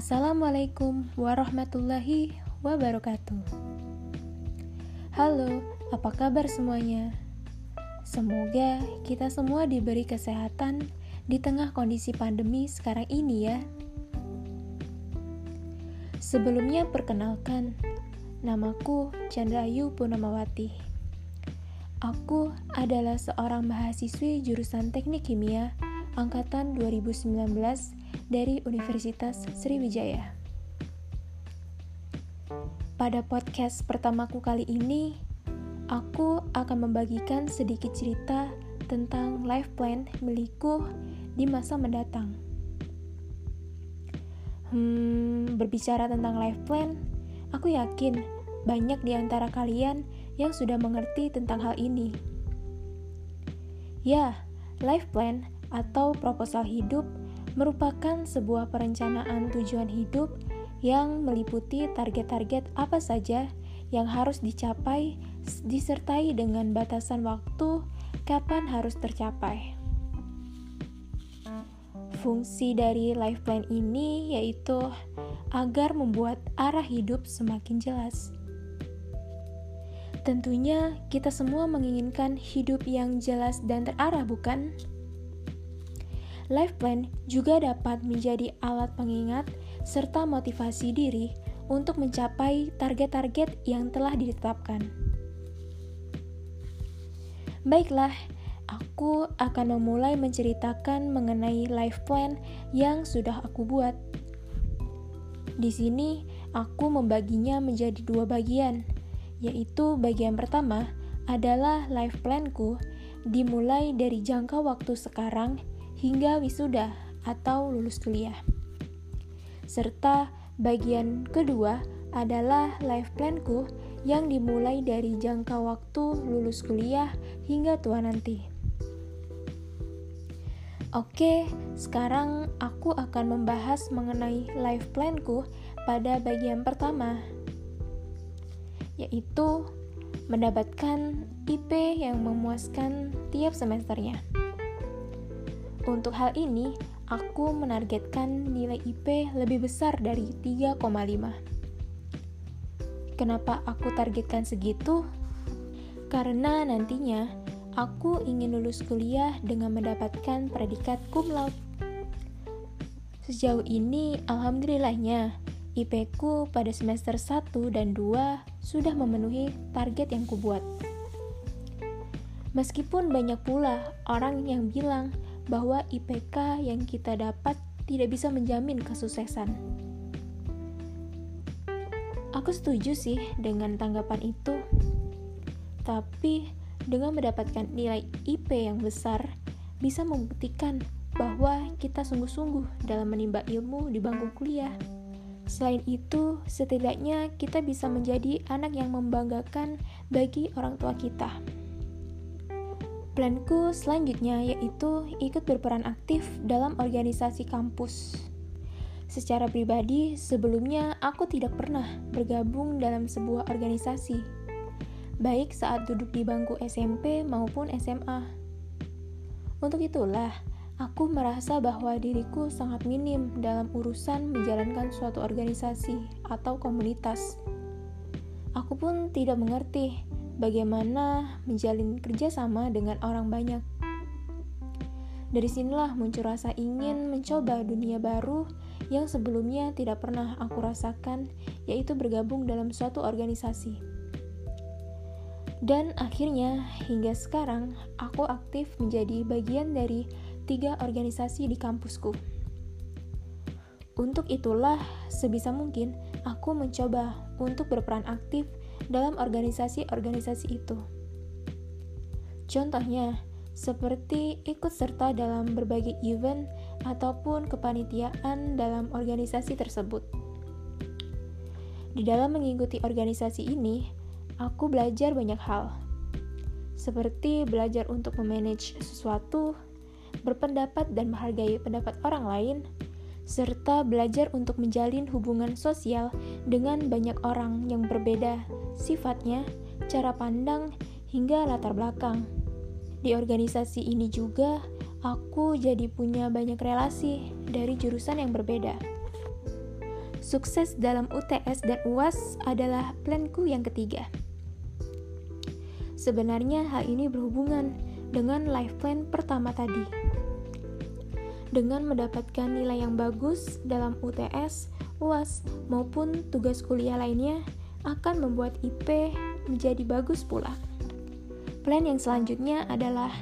Assalamualaikum warahmatullahi wabarakatuh. Halo, apa kabar semuanya? Semoga kita semua diberi kesehatan di tengah kondisi pandemi sekarang ini, ya. Sebelumnya, perkenalkan, namaku Chandrayu Purnamawati. Aku adalah seorang mahasiswi jurusan Teknik Kimia angkatan 2019 dari Universitas Sriwijaya. Pada podcast pertamaku kali ini, aku akan membagikan sedikit cerita tentang life plan milikku di masa mendatang. Hmm, berbicara tentang life plan, aku yakin banyak di antara kalian yang sudah mengerti tentang hal ini. Ya, life plan atau proposal hidup merupakan sebuah perencanaan tujuan hidup yang meliputi target-target apa saja yang harus dicapai disertai dengan batasan waktu kapan harus tercapai. Fungsi dari life plan ini yaitu agar membuat arah hidup semakin jelas. Tentunya kita semua menginginkan hidup yang jelas dan terarah, bukan? Life plan juga dapat menjadi alat pengingat serta motivasi diri untuk mencapai target-target yang telah ditetapkan. Baiklah, aku akan memulai menceritakan mengenai life plan yang sudah aku buat. Di sini, aku membaginya menjadi dua bagian, yaitu bagian pertama adalah life planku dimulai dari jangka waktu sekarang hingga wisuda atau lulus kuliah. Serta bagian kedua adalah life planku yang dimulai dari jangka waktu lulus kuliah hingga tua nanti. Oke, sekarang aku akan membahas mengenai life planku pada bagian pertama, yaitu mendapatkan IP yang memuaskan tiap semesternya. Untuk hal ini, aku menargetkan nilai IP lebih besar dari 3,5. Kenapa aku targetkan segitu? Karena nantinya aku ingin lulus kuliah dengan mendapatkan predikat cum laude. Sejauh ini, alhamdulillahnya, IP ku pada semester 1 dan 2 sudah memenuhi target yang kubuat. Meskipun banyak pula orang yang bilang bahwa IPK yang kita dapat tidak bisa menjamin kesuksesan. Aku setuju sih dengan tanggapan itu. Tapi dengan mendapatkan nilai IP yang besar bisa membuktikan bahwa kita sungguh-sungguh dalam menimba ilmu di bangku kuliah. Selain itu, setidaknya kita bisa menjadi anak yang membanggakan bagi orang tua kita. Planku selanjutnya yaitu ikut berperan aktif dalam organisasi kampus. Secara pribadi, sebelumnya aku tidak pernah bergabung dalam sebuah organisasi, baik saat duduk di bangku SMP maupun SMA. Untuk itulah, aku merasa bahwa diriku sangat minim dalam urusan menjalankan suatu organisasi atau komunitas. Aku pun tidak mengerti bagaimana menjalin kerjasama dengan orang banyak. Dari sinilah muncul rasa ingin mencoba dunia baru yang sebelumnya tidak pernah aku rasakan, yaitu bergabung dalam suatu organisasi. Dan akhirnya, hingga sekarang, aku aktif menjadi bagian dari tiga organisasi di kampusku. Untuk itulah, sebisa mungkin aku mencoba untuk berperan aktif dalam organisasi-organisasi itu. Contohnya, seperti ikut serta dalam berbagai event ataupun kepanitiaan dalam organisasi tersebut. Di dalam mengikuti organisasi ini, aku belajar banyak hal, seperti belajar untuk memanage sesuatu, berpendapat dan menghargai pendapat orang lain, serta belajar untuk menjalin hubungan sosial dengan banyak orang yang berbeda sifatnya, cara pandang, hingga latar belakang. Di organisasi ini juga, aku jadi punya banyak relasi dari jurusan yang berbeda. sukses dalam UTS dan UAS adalah planku yang ketiga. Sebenarnya hal ini berhubungan dengan life plan pertama tadi. Dengan mendapatkan nilai yang bagus dalam UTS, UAS, maupun tugas kuliah lainnya akan membuat IP menjadi bagus pula. Plan yang selanjutnya adalah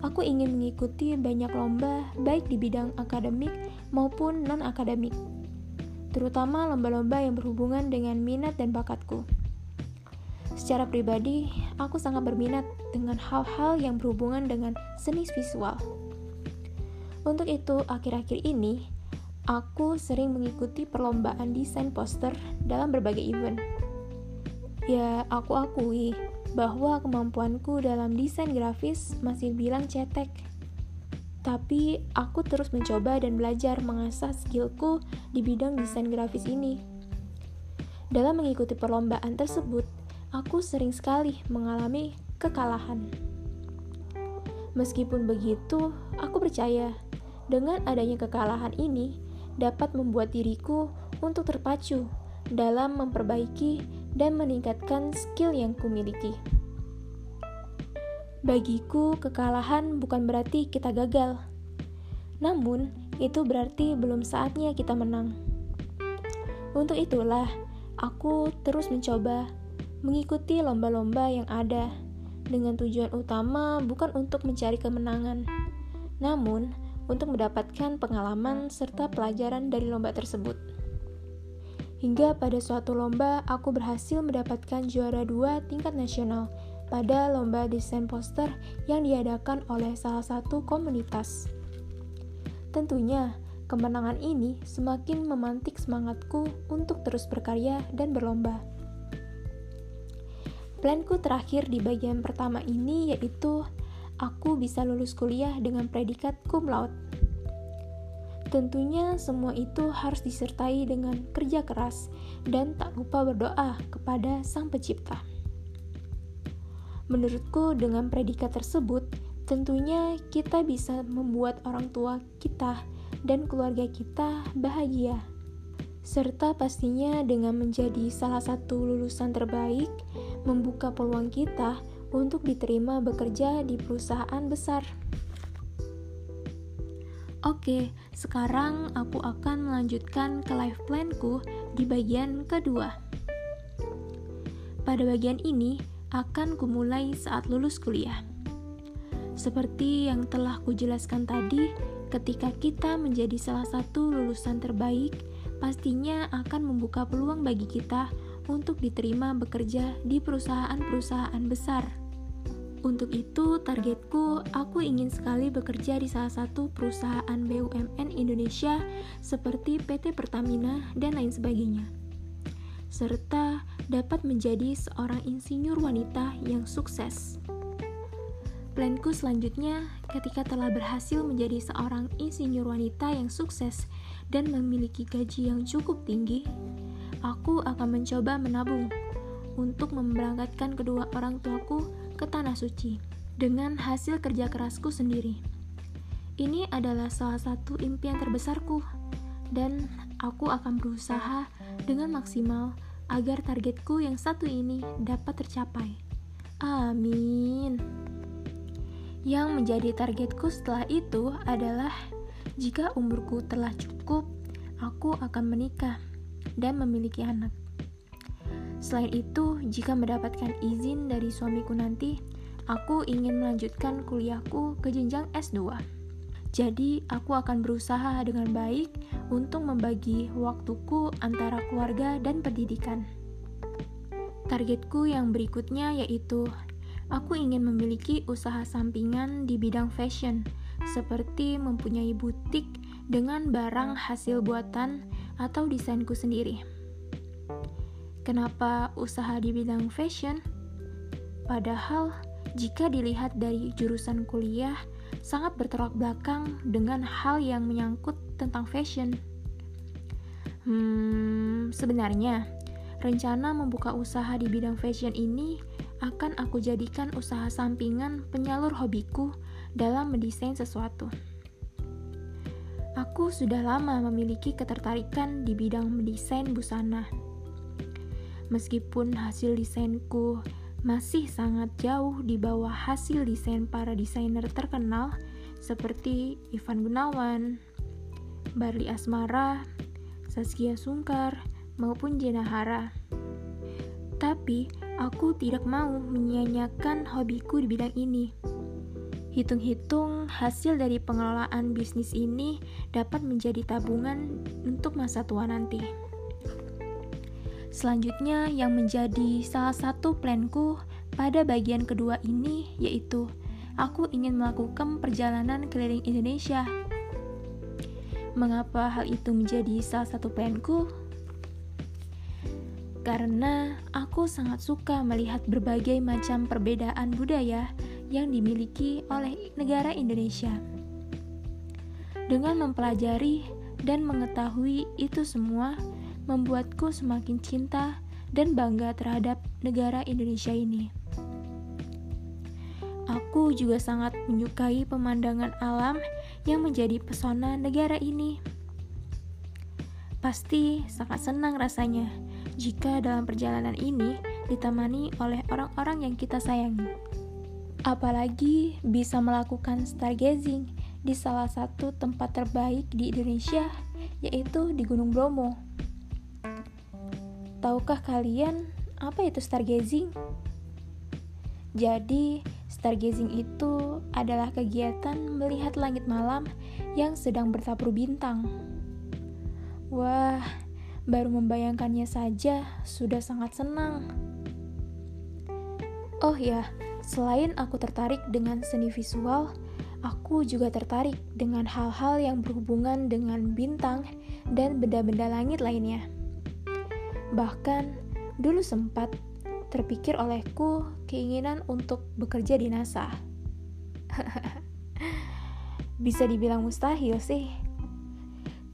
aku ingin mengikuti banyak lomba baik di bidang akademik maupun non-akademik terutama lomba-lomba yang berhubungan dengan minat dan bakatku. Secara pribadi, aku sangat berminat dengan hal-hal yang berhubungan dengan seni visual. Untuk itu, akhir-akhir ini, aku sering mengikuti perlombaan desain poster dalam berbagai event. Ya, aku akui bahwa kemampuanku dalam desain grafis masih bilang cetek tapi aku terus mencoba dan belajar mengasah skillku di bidang desain grafis ini. Dalam mengikuti perlombaan tersebut, aku sering sekali mengalami kekalahan. Meskipun begitu, aku percaya dengan adanya kekalahan ini dapat membuat diriku untuk terpacu dalam memperbaiki dan meningkatkan skill yang kumiliki. Bagiku, kekalahan bukan berarti kita gagal. Namun, itu berarti belum saatnya kita menang. Untuk itulah, aku terus mencoba mengikuti lomba-lomba yang ada dengan tujuan utama bukan untuk mencari kemenangan, namun untuk mendapatkan pengalaman serta pelajaran dari lomba tersebut. Hingga pada suatu lomba, aku berhasil mendapatkan juara dua tingkat nasional pada lomba desain poster yang diadakan oleh salah satu komunitas. Tentunya, kemenangan ini semakin memantik semangatku untuk terus berkarya dan berlomba. Planku terakhir di bagian pertama ini yaitu aku bisa lulus kuliah dengan predikat cum laude. Tentunya semua itu harus disertai dengan kerja keras dan tak lupa berdoa kepada Sang Pencipta. Menurutku, dengan predikat tersebut, tentunya kita bisa membuat orang tua kita dan keluarga kita bahagia, serta pastinya dengan menjadi salah satu lulusan terbaik, membuka peluang kita untuk diterima bekerja di perusahaan besar. Oke, sekarang aku akan melanjutkan ke life planku di bagian kedua. Pada bagian ini, akan kumulai saat lulus kuliah. Seperti yang telah kujelaskan tadi, ketika kita menjadi salah satu lulusan terbaik, pastinya akan membuka peluang bagi kita untuk diterima bekerja di perusahaan-perusahaan besar. Untuk itu, targetku, aku ingin sekali bekerja di salah satu perusahaan BUMN Indonesia seperti PT Pertamina dan lain sebagainya serta dapat menjadi seorang insinyur wanita yang sukses. Planku selanjutnya, ketika telah berhasil menjadi seorang insinyur wanita yang sukses dan memiliki gaji yang cukup tinggi, aku akan mencoba menabung untuk memberangkatkan kedua orang tuaku ke Tanah Suci dengan hasil kerja kerasku sendiri. Ini adalah salah satu impian terbesarku, dan aku akan berusaha dengan maksimal agar targetku yang satu ini dapat tercapai. Amin. Yang menjadi targetku setelah itu adalah jika umurku telah cukup, aku akan menikah dan memiliki anak. Selain itu, jika mendapatkan izin dari suamiku nanti, aku ingin melanjutkan kuliahku ke jenjang S2. Jadi, aku akan berusaha dengan baik untuk membagi waktuku antara keluarga dan pendidikan. Targetku yang berikutnya yaitu aku ingin memiliki usaha sampingan di bidang fashion, seperti mempunyai butik dengan barang hasil buatan atau desainku sendiri. Kenapa usaha di bidang fashion? Padahal, jika dilihat dari jurusan kuliah, sangat bertolak belakang dengan hal yang menyangkut tentang fashion. Hmm, sebenarnya rencana membuka usaha di bidang fashion ini akan aku jadikan usaha sampingan penyalur hobiku dalam mendesain sesuatu. Aku sudah lama memiliki ketertarikan di bidang mendesain busana. Meskipun hasil desainku masih sangat jauh di bawah hasil desain para desainer terkenal seperti Ivan Gunawan, Barli Asmara, Saskia Sungkar, maupun Jenahara. Tapi, aku tidak mau menyia-nyiakan hobiku di bidang ini. Hitung-hitung, hasil dari pengelolaan bisnis ini dapat menjadi tabungan untuk masa tua nanti. Selanjutnya, yang menjadi salah satu planku pada bagian kedua ini yaitu aku ingin melakukan perjalanan keliling Indonesia. Mengapa hal itu menjadi salah satu planku? Karena aku sangat suka melihat berbagai macam perbedaan budaya yang dimiliki oleh negara Indonesia. Dengan mempelajari dan mengetahui itu semua, membuatku semakin cinta dan bangga terhadap negara Indonesia ini. Aku juga sangat menyukai pemandangan alam yang menjadi pesona negara ini. Pasti sangat senang rasanya jika dalam perjalanan ini ditemani oleh orang-orang yang kita sayangi. Apalagi bisa melakukan stargazing di salah satu tempat terbaik di Indonesia, yaitu di Gunung Bromo. Tahukah kalian apa itu stargazing? Jadi, stargazing itu adalah kegiatan melihat langit malam yang sedang bertabur bintang. Wah, baru membayangkannya saja sudah sangat senang. Oh ya, Selain aku tertarik dengan seni visual, aku juga tertarik dengan hal-hal yang berhubungan dengan bintang dan benda-benda langit lainnya. Bahkan, dulu sempat terpikir olehku keinginan untuk bekerja di NASA. Bisa dibilang mustahil sih.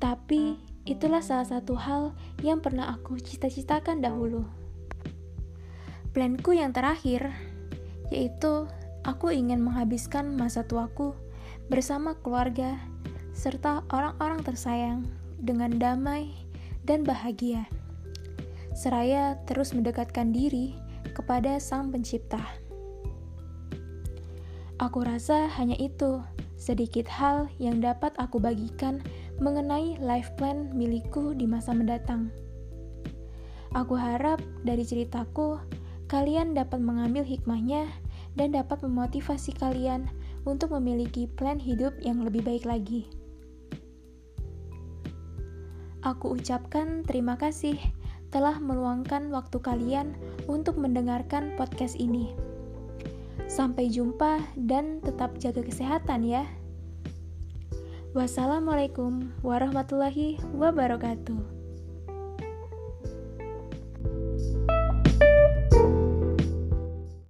Tapi itulah salah satu hal yang pernah aku cita-citakan dahulu. Planku yang terakhir yaitu aku ingin menghabiskan masa tuaku bersama keluarga serta orang-orang tersayang dengan damai dan bahagia. Seraya terus mendekatkan diri kepada Sang Pencipta. Aku rasa hanya itu sedikit hal yang dapat aku bagikan mengenai life plan milikku di masa mendatang. Aku harap dari ceritaku kalian dapat mengambil hikmahnya dan dapat memotivasi kalian untuk memiliki plan hidup yang lebih baik lagi. Aku ucapkan terima kasih telah meluangkan waktu kalian untuk mendengarkan podcast ini. Sampai jumpa dan tetap jaga kesehatan ya. Wassalamualaikum warahmatullahi wabarakatuh.